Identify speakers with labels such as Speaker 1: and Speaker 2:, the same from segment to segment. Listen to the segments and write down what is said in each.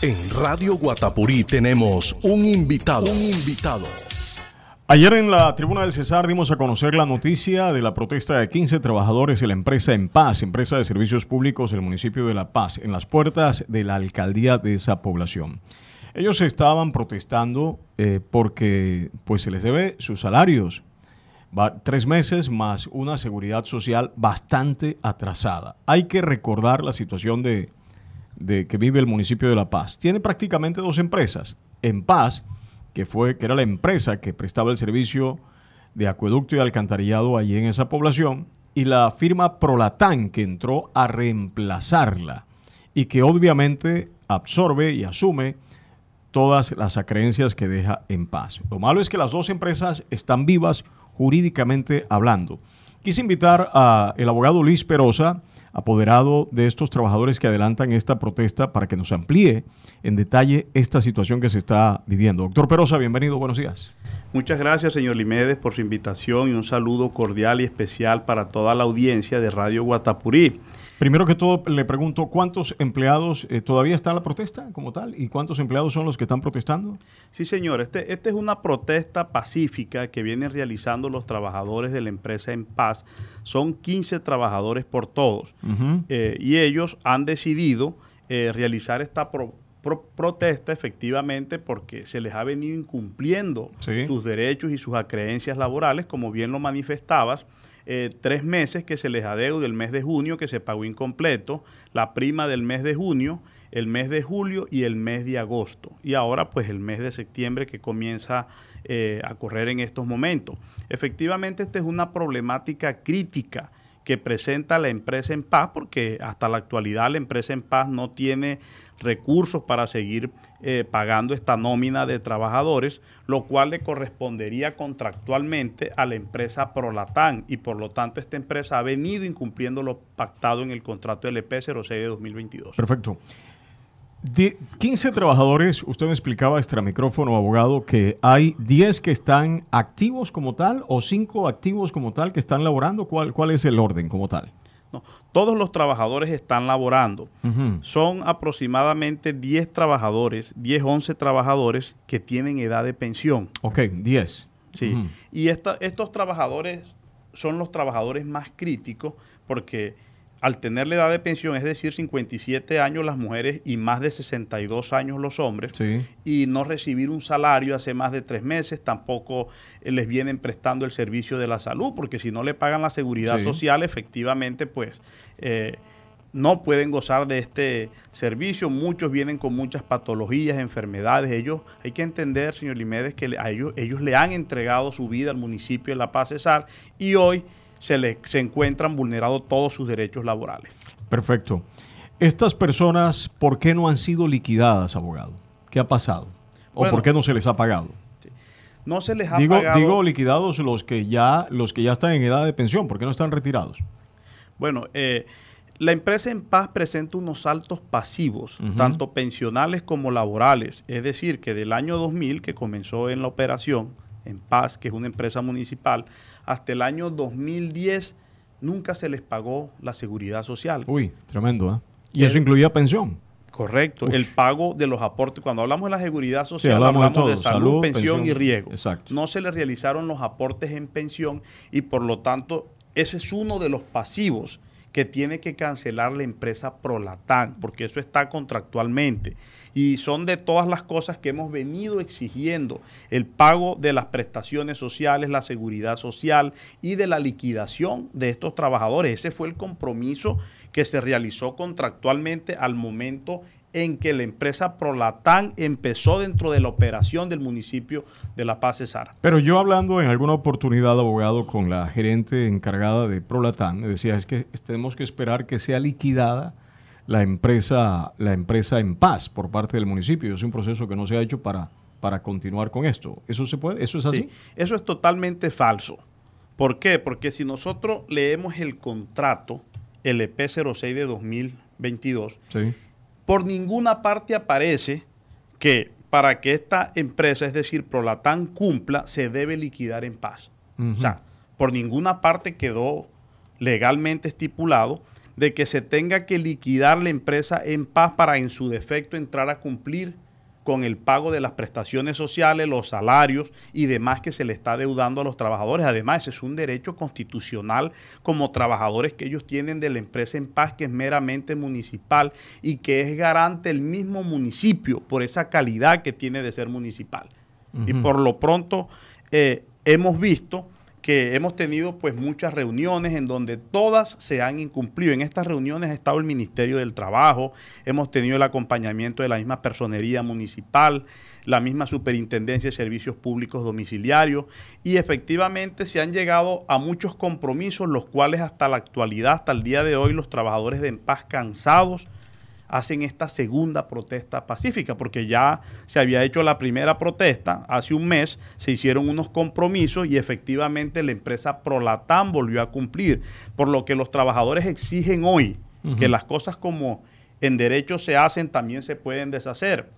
Speaker 1: En Radio Guatapurí tenemos un invitado. Un invitado.
Speaker 2: Ayer en la tribuna del Cesar dimos a conocer la noticia de la protesta de 15 trabajadores de la empresa En Paz, empresa de servicios públicos del municipio de La Paz, en las puertas de la alcaldía de esa población. Ellos estaban protestando eh, porque pues se les debe sus salarios, Va, tres meses más una seguridad social bastante atrasada. Hay que recordar la situación de, de que vive el municipio de La Paz. Tiene prácticamente dos empresas. En Paz, que, fue, que era la empresa que prestaba el servicio de acueducto y alcantarillado allí en esa población, y la firma Prolatán, que entró a reemplazarla y que obviamente absorbe y asume todas las acreencias que deja en paz. Lo malo es que las dos empresas están vivas jurídicamente hablando. Quise invitar al abogado Luis Perosa, apoderado de estos trabajadores que adelantan esta protesta para que nos amplíe en detalle esta situación que se está viviendo. Doctor Perosa, bienvenido, buenos días.
Speaker 3: Muchas gracias, señor Limedes, por su invitación y un saludo cordial y especial para toda la audiencia de Radio Guatapurí.
Speaker 2: Primero que todo, le pregunto, ¿cuántos empleados eh, todavía está la protesta como tal? ¿Y cuántos empleados son los que están protestando?
Speaker 3: Sí, señor. Este, esta es una protesta pacífica que vienen realizando los trabajadores de la empresa En Paz. Son 15 trabajadores por todos. eh, y ellos han decidido eh, realizar esta protesta efectivamente porque se les ha venido incumpliendo sí. sus derechos y sus acreencias laborales, como bien lo manifestabas eh, tres meses que se les adeude el mes de junio que se pagó incompleto, la prima del mes de junio, el mes de julio y el mes de agosto. Y ahora pues el mes de septiembre que comienza eh, a correr en estos momentos. Efectivamente esta es una problemática crítica que presenta la empresa en paz, porque hasta la actualidad la empresa en paz no tiene recursos para seguir eh, pagando esta nómina de trabajadores, lo cual le correspondería contractualmente a la empresa Prolatán y por lo tanto esta empresa ha venido incumpliendo lo pactado en el contrato LP 06 de 2022.
Speaker 2: Perfecto. De 15 trabajadores, usted me explicaba extra micrófono, abogado, que hay 10 que están activos como tal o 5 activos como tal que están laborando. ¿Cuál, cuál es el orden como tal?
Speaker 3: No, todos los trabajadores están laborando. Uh -huh. Son aproximadamente 10 trabajadores, 10, 11 trabajadores que tienen edad de pensión.
Speaker 2: Ok, 10.
Speaker 3: Sí. Uh -huh. Y esta, estos trabajadores son los trabajadores más críticos porque al tener la edad de pensión, es decir, 57 años las mujeres y más de 62 años los hombres,
Speaker 2: sí.
Speaker 3: y no recibir un salario hace más de tres meses, tampoco les vienen prestando el servicio de la salud, porque si no le pagan la seguridad sí. social, efectivamente, pues eh, no pueden gozar de este servicio. Muchos vienen con muchas patologías, enfermedades. Ellos, hay que entender, señor Limedes, que a ellos, ellos le han entregado su vida al municipio de La Paz Cesar y hoy se, le, se encuentran vulnerados todos sus derechos laborales.
Speaker 2: Perfecto. Estas personas, ¿por qué no han sido liquidadas, abogado? ¿Qué ha pasado? ¿O bueno, por qué no se les ha pagado?
Speaker 3: Sí. No se les ha
Speaker 2: digo,
Speaker 3: pagado.
Speaker 2: Digo liquidados los que ya los que ya están en edad de pensión, ¿por qué no están retirados?
Speaker 3: Bueno, eh, la empresa en paz presenta unos saltos pasivos, uh -huh. tanto pensionales como laborales. Es decir, que del año 2000, que comenzó en la operación en paz, que es una empresa municipal, hasta el año 2010 nunca se les pagó la seguridad social.
Speaker 2: Uy, tremendo, ¿eh? Y el, eso incluía pensión.
Speaker 3: Correcto, Uf. el pago de los aportes. Cuando hablamos de la seguridad social, sí, hablamos, hablamos de, de, salud, salud pensión, pensión, y riego.
Speaker 2: Exacto.
Speaker 3: No se le realizaron los aportes en pensión y por lo tanto ese es uno de los pasivos que tiene que cancelar la empresa Prolatán, porque eso está contractualmente. Y son de todas las cosas que hemos venido exigiendo, el pago de las prestaciones sociales, la seguridad social y de la liquidación de estos trabajadores. Ese fue el compromiso que se realizó contractualmente al momento en que la empresa Prolatán empezó dentro de la operación del municipio de La Paz Cesar.
Speaker 2: Pero yo hablando en alguna oportunidad, abogado, con la gerente encargada de Prolatán, me decía, es que tenemos que esperar que sea liquidada la empresa, la empresa en paz por parte del municipio. Es un proceso que no se ha hecho para, para continuar con esto. ¿Eso se puede? ¿Eso es así?
Speaker 3: Sí, eso es totalmente falso. ¿Por qué? Porque si nosotros leemos el contrato LP 06 de 2022,
Speaker 2: sí
Speaker 3: por ninguna parte aparece que para que esta empresa, es decir, Prolatán, cumpla, se debe liquidar en paz. Uh -huh. O sea, por ninguna parte quedó legalmente estipulado de que se tenga que liquidar la empresa en paz para en su defecto entrar a cumplir con el pago de las prestaciones sociales, los salarios y demás que se le está deudando a los trabajadores. Además, ese es un derecho constitucional como trabajadores que ellos tienen de la empresa en paz, que es meramente municipal y que es garante el mismo municipio por esa calidad que tiene de ser municipal. Y por lo pronto eh, hemos visto que hemos tenido pues muchas reuniones en donde todas se han incumplido. En estas reuniones ha estado el Ministerio del Trabajo, hemos tenido el acompañamiento de la misma personería municipal, la misma Superintendencia de Servicios Públicos Domiciliarios y efectivamente se han llegado a muchos compromisos, los cuales hasta la actualidad, hasta el día de hoy, los trabajadores de En Paz cansados, hacen esta segunda protesta pacífica, porque ya se había hecho la primera protesta hace un mes, se hicieron unos compromisos y efectivamente la empresa Prolatam volvió a cumplir, por lo que los trabajadores exigen hoy que las cosas como en derecho se hacen también se pueden deshacer.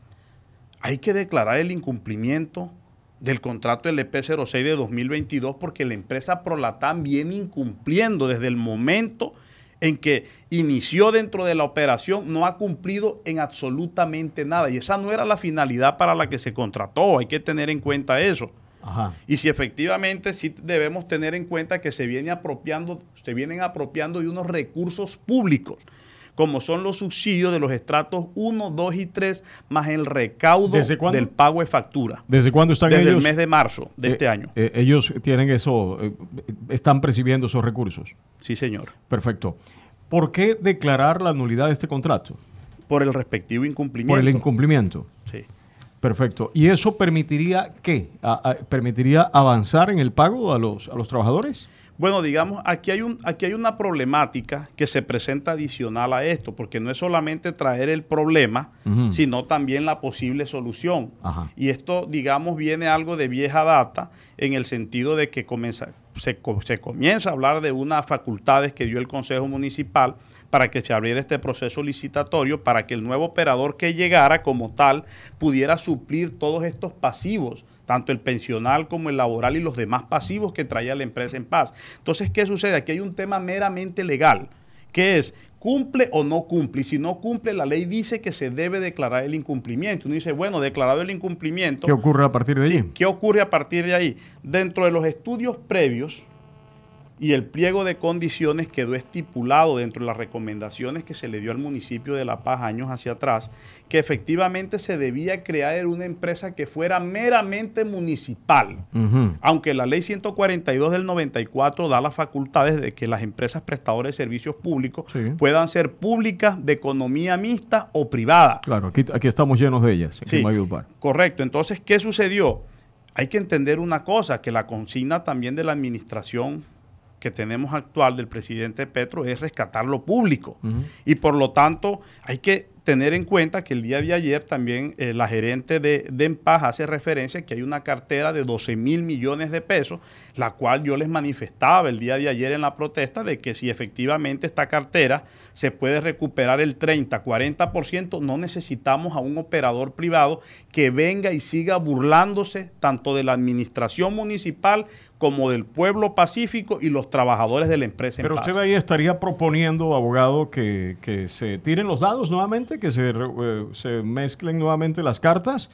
Speaker 3: Hay que declarar el incumplimiento del contrato LP06 de 2022 porque la empresa Prolatam viene incumpliendo desde el momento en que inició dentro de la operación no ha cumplido en absolutamente nada. Y esa no era la finalidad para la que se contrató. Hay que tener en cuenta eso. Y si efectivamente sí debemos tener en cuenta que se viene apropiando, se vienen apropiando de unos recursos públicos, como son los subsidios de los estratos 1, 2 y 3, más el recaudo del pago de factura.
Speaker 2: ¿Desde cuándo están
Speaker 3: Desde
Speaker 2: ellos?
Speaker 3: el mes de marzo de
Speaker 2: eh,
Speaker 3: este año.
Speaker 2: Eh, ellos tienen eso, eh, están percibiendo esos recursos.
Speaker 3: Sí, señor.
Speaker 2: Perfecto. ¿Por qué declarar la nulidad de este contrato?
Speaker 3: Por el respectivo incumplimiento.
Speaker 2: Por el incumplimiento.
Speaker 3: Sí.
Speaker 2: Perfecto. ¿Y eso permitiría qué? ¿Permitiría avanzar en el pago a los, a los trabajadores?
Speaker 3: Bueno, digamos, aquí hay, un, aquí hay una problemática que se presenta adicional a esto, porque no es solamente traer el problema, sino también la posible solución. Y esto, digamos, viene algo de vieja data en el sentido de que comienza, se, se comienza a hablar de unas facultades que dio el Consejo Municipal para que se abriera este proceso licitatorio, para que el nuevo operador que llegara como tal pudiera suplir todos estos pasivos tanto el pensional como el laboral y los demás pasivos que traía la empresa en paz. Entonces, ¿qué sucede? Aquí hay un tema meramente legal, que es, ¿cumple o no cumple? Y si no cumple, la ley dice que se debe declarar el incumplimiento. Uno dice, bueno, declarado el incumplimiento.
Speaker 2: ¿Qué ocurre a partir de ahí?
Speaker 3: ¿Qué ocurre a partir de ahí? Dentro de los estudios previos, y el pliego de condiciones quedó estipulado dentro de las recomendaciones que se le dio al municipio de La Paz años hacia atrás, que efectivamente se debía crear una empresa que fuera meramente municipal, aunque la ley 142 del 94 da las facultades de que las empresas prestadoras de servicios públicos puedan ser públicas, de economía mixta o privada.
Speaker 2: Claro, aquí, aquí estamos llenos de ellas.
Speaker 3: Sí, correcto. Entonces, ¿qué sucedió? Hay que entender una cosa, que la consigna también de la administración que tenemos actual del presidente Petro es rescatar lo público. Y por lo tanto hay que tener en cuenta que el día de ayer también eh, la gerente de, de hace referencia que hay una cartera de 12 mil millones de pesos, la cual yo les manifestaba el día de ayer en la protesta de que si efectivamente esta cartera se puede recuperar el 30, 40%, no necesitamos a un operador privado que venga y siga burlándose tanto de la administración municipal como del pueblo pacífico y los trabajadores de la empresa.
Speaker 2: Pero usted ahí estaría proponiendo, abogado, que, que se tiren los dados nuevamente que se, eh, se mezclen nuevamente las cartas.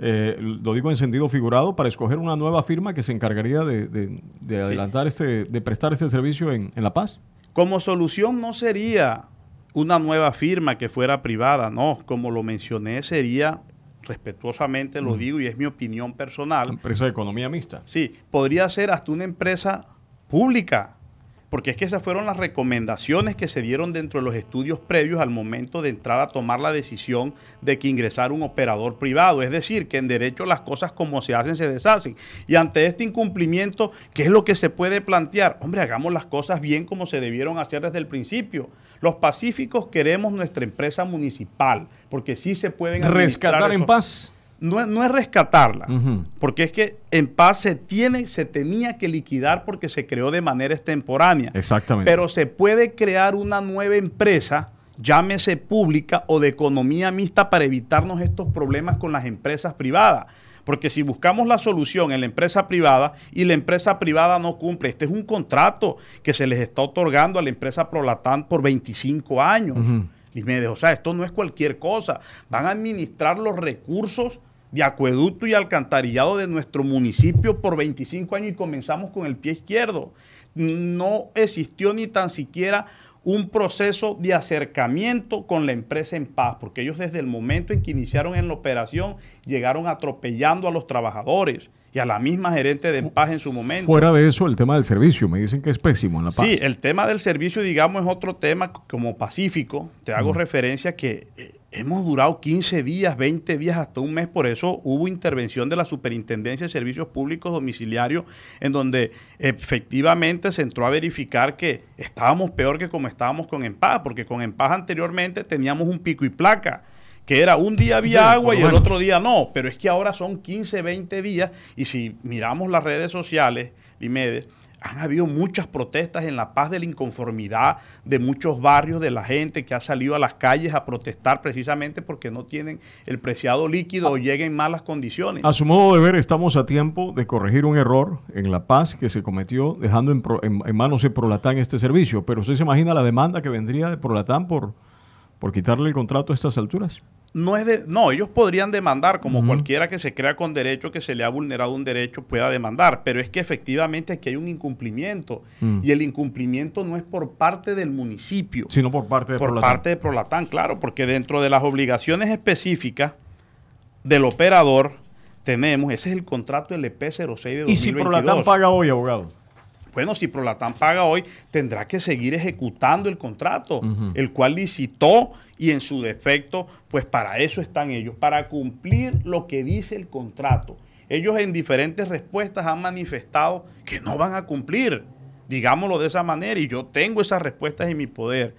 Speaker 2: Eh, lo digo en sentido figurado, para escoger una nueva firma que se encargaría de, adelantar este, de prestar este servicio en, La Paz?
Speaker 3: Como solución no sería una nueva firma que fuera privada, no, como lo mencioné, sería, respetuosamente lo digo y es mi opinión personal.
Speaker 2: Empresa de economía mixta.
Speaker 3: Sí, podría ser hasta una empresa pública, porque es que esas fueron las recomendaciones que se dieron dentro de los estudios previos al momento de entrar a tomar la decisión de que ingresara un operador privado. Es decir, que en derecho las cosas como se hacen se deshacen. Y ante este incumplimiento, ¿qué es lo que se puede plantear? Hombre, hagamos las cosas bien como se debieron hacer desde el principio. Los pacíficos queremos nuestra empresa municipal, porque sí se pueden...
Speaker 2: Rescatar en paz
Speaker 3: no, no es rescatarla, porque es que en paz se tiene, se tenía que liquidar porque se creó de manera extemporánea.
Speaker 2: Exactamente.
Speaker 3: Pero se puede crear una nueva empresa, llámese pública o de economía mixta, para evitarnos estos problemas con las empresas privadas. Porque si buscamos la solución en la empresa privada y la empresa privada no cumple, este es un contrato que se les está otorgando a la empresa Prolatán por 25 años. Y me dijo, o sea, esto no es cualquier cosa. Van a administrar los recursos de acueducto y alcantarillado de nuestro municipio por 25 años y comenzamos con el pie izquierdo. No existió ni tan siquiera un proceso de acercamiento con la empresa en paz, porque ellos desde el momento en que iniciaron en la operación llegaron atropellando a los trabajadores y a la misma gerente de paz en su momento.
Speaker 2: Fuera de eso, el tema del servicio, me dicen que es pésimo en La Paz.
Speaker 3: Sí, el tema del servicio, digamos, es otro tema como pacífico. Te hago referencia que eh, hemos durado 15 días, 20 días, hasta un mes. Por eso hubo intervención de la Superintendencia de Servicios Públicos Domiciliarios, en donde efectivamente se entró a verificar que estábamos peor que como estábamos con En Paz, porque con En Paz anteriormente teníamos un pico y placa que era un día había agua y el otro día no, pero es que ahora son 15, 20 días y si miramos las redes sociales, Limedes, han habido muchas protestas en La Paz de la inconformidad de muchos barrios, de la gente que ha salido a las calles a protestar precisamente porque no tienen el preciado líquido o lleguen en malas condiciones.
Speaker 2: A su modo de ver, estamos a tiempo de corregir un error en La Paz que se cometió dejando en, en manos de Prolatán este servicio. Pero usted se imagina la demanda que vendría de Prolatán por, por quitarle el contrato a estas alturas
Speaker 3: no es de, no, ellos podrían demandar como cualquiera que se crea con derecho que se le ha vulnerado un derecho pueda demandar, pero es que efectivamente aquí hay un incumplimiento mm. y el incumplimiento no es por parte del municipio,
Speaker 2: sino por parte de
Speaker 3: por parte de Prolatán, claro, porque dentro de las obligaciones específicas del operador tenemos, ese es el contrato LP06 de 2022.
Speaker 2: ¿Y si Prolatán paga hoy, abogado?
Speaker 3: Bueno, si Prolatán paga hoy, tendrá que seguir ejecutando el contrato, el cual licitó y en su defecto, pues para eso están ellos, para cumplir lo que dice el contrato. Ellos en diferentes respuestas han manifestado que no van a cumplir, digámoslo de esa manera, y yo tengo esas respuestas en mi poder,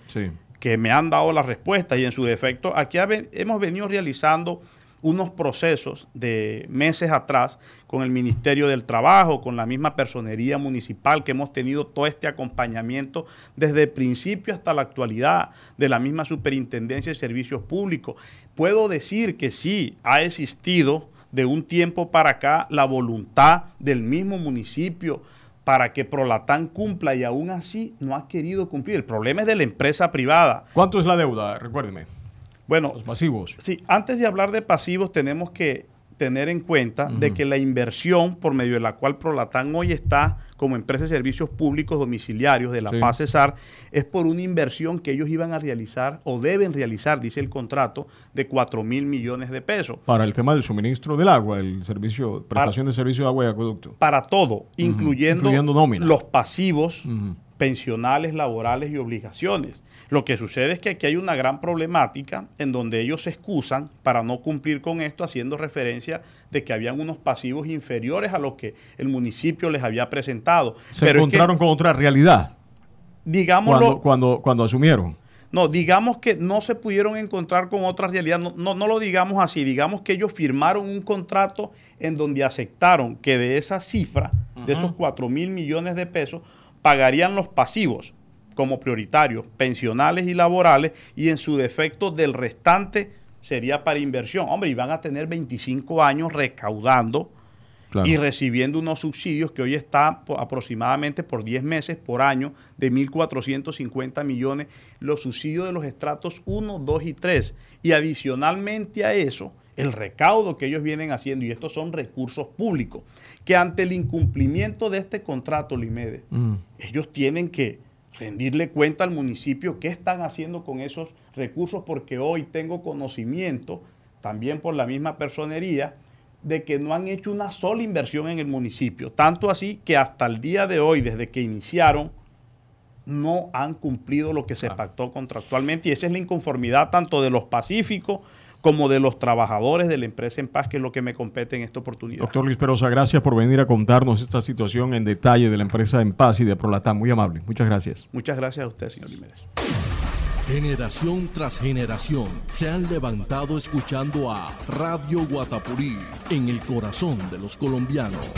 Speaker 3: que me han dado las respuestas y en su defecto, aquí hemos venido realizando unos procesos de meses atrás con el Ministerio del Trabajo, con la misma personería municipal que hemos tenido todo este acompañamiento desde el principio hasta la actualidad de la misma Superintendencia de Servicios Públicos. Puedo decir que sí ha existido de un tiempo para acá la voluntad del mismo municipio para que Prolatán cumpla y aún así no ha querido cumplir. El problema es de la empresa privada.
Speaker 2: ¿Cuánto es la deuda? Recuérdeme.
Speaker 3: Bueno, los pasivos. Sí, antes de hablar de pasivos tenemos que tener en cuenta de que la inversión por medio de la cual Prolatán hoy está como empresa de servicios públicos domiciliarios de la Paz Cesar es por una inversión que ellos iban a realizar o deben realizar, dice el contrato, de 4 mil millones de pesos.
Speaker 2: Para el tema del suministro del agua, el servicio, prestación de servicio de agua y acueducto.
Speaker 3: Para todo, incluyendo, los pasivos pensionales, laborales y obligaciones. Lo que sucede es que aquí hay una gran problemática en donde ellos se excusan para no cumplir con esto, haciendo referencia de que habían unos pasivos inferiores a lo que el municipio les había presentado.
Speaker 2: Se encontraron con otra realidad.
Speaker 3: Digámoslo.
Speaker 2: Cuando, cuando, asumieron.
Speaker 3: No, digamos que no se pudieron encontrar con otra realidad. No, no, lo digamos así. Digamos que ellos firmaron un contrato en donde aceptaron que de esa cifra, de esos 4 mil millones de pesos, pagarían los pasivos como prioritarios, pensionales y laborales, y en su defecto del restante sería para inversión. Hombre, y van a tener 25 años recaudando y recibiendo unos subsidios que hoy está aproximadamente por 10 meses por año de 1.450 millones, los subsidios de los estratos 1, 2 y 3. Y adicionalmente a eso, el recaudo que ellos vienen haciendo, y estos son recursos públicos, que ante el incumplimiento de este contrato, Limede, mm. ellos tienen que rendirle cuenta al municipio qué están haciendo con esos recursos, porque hoy tengo conocimiento, también por la misma personería, de que no han hecho una sola inversión en el municipio. Tanto así que hasta el día de hoy, desde que iniciaron, no han cumplido lo que se pactó contractualmente. Y esa es la inconformidad tanto de los pacíficos como de los trabajadores de la empresa en paz, que es lo que me compete en esta oportunidad.
Speaker 2: Doctor Luis Perosa, gracias por venir a contarnos esta situación en detalle de la empresa en paz y de Prolatán. Muy amable. Muchas gracias.
Speaker 3: Muchas gracias a usted, señor Jiménez.
Speaker 1: Generación tras generación se han levantado escuchando a Radio Guatapurí en el corazón de los colombianos.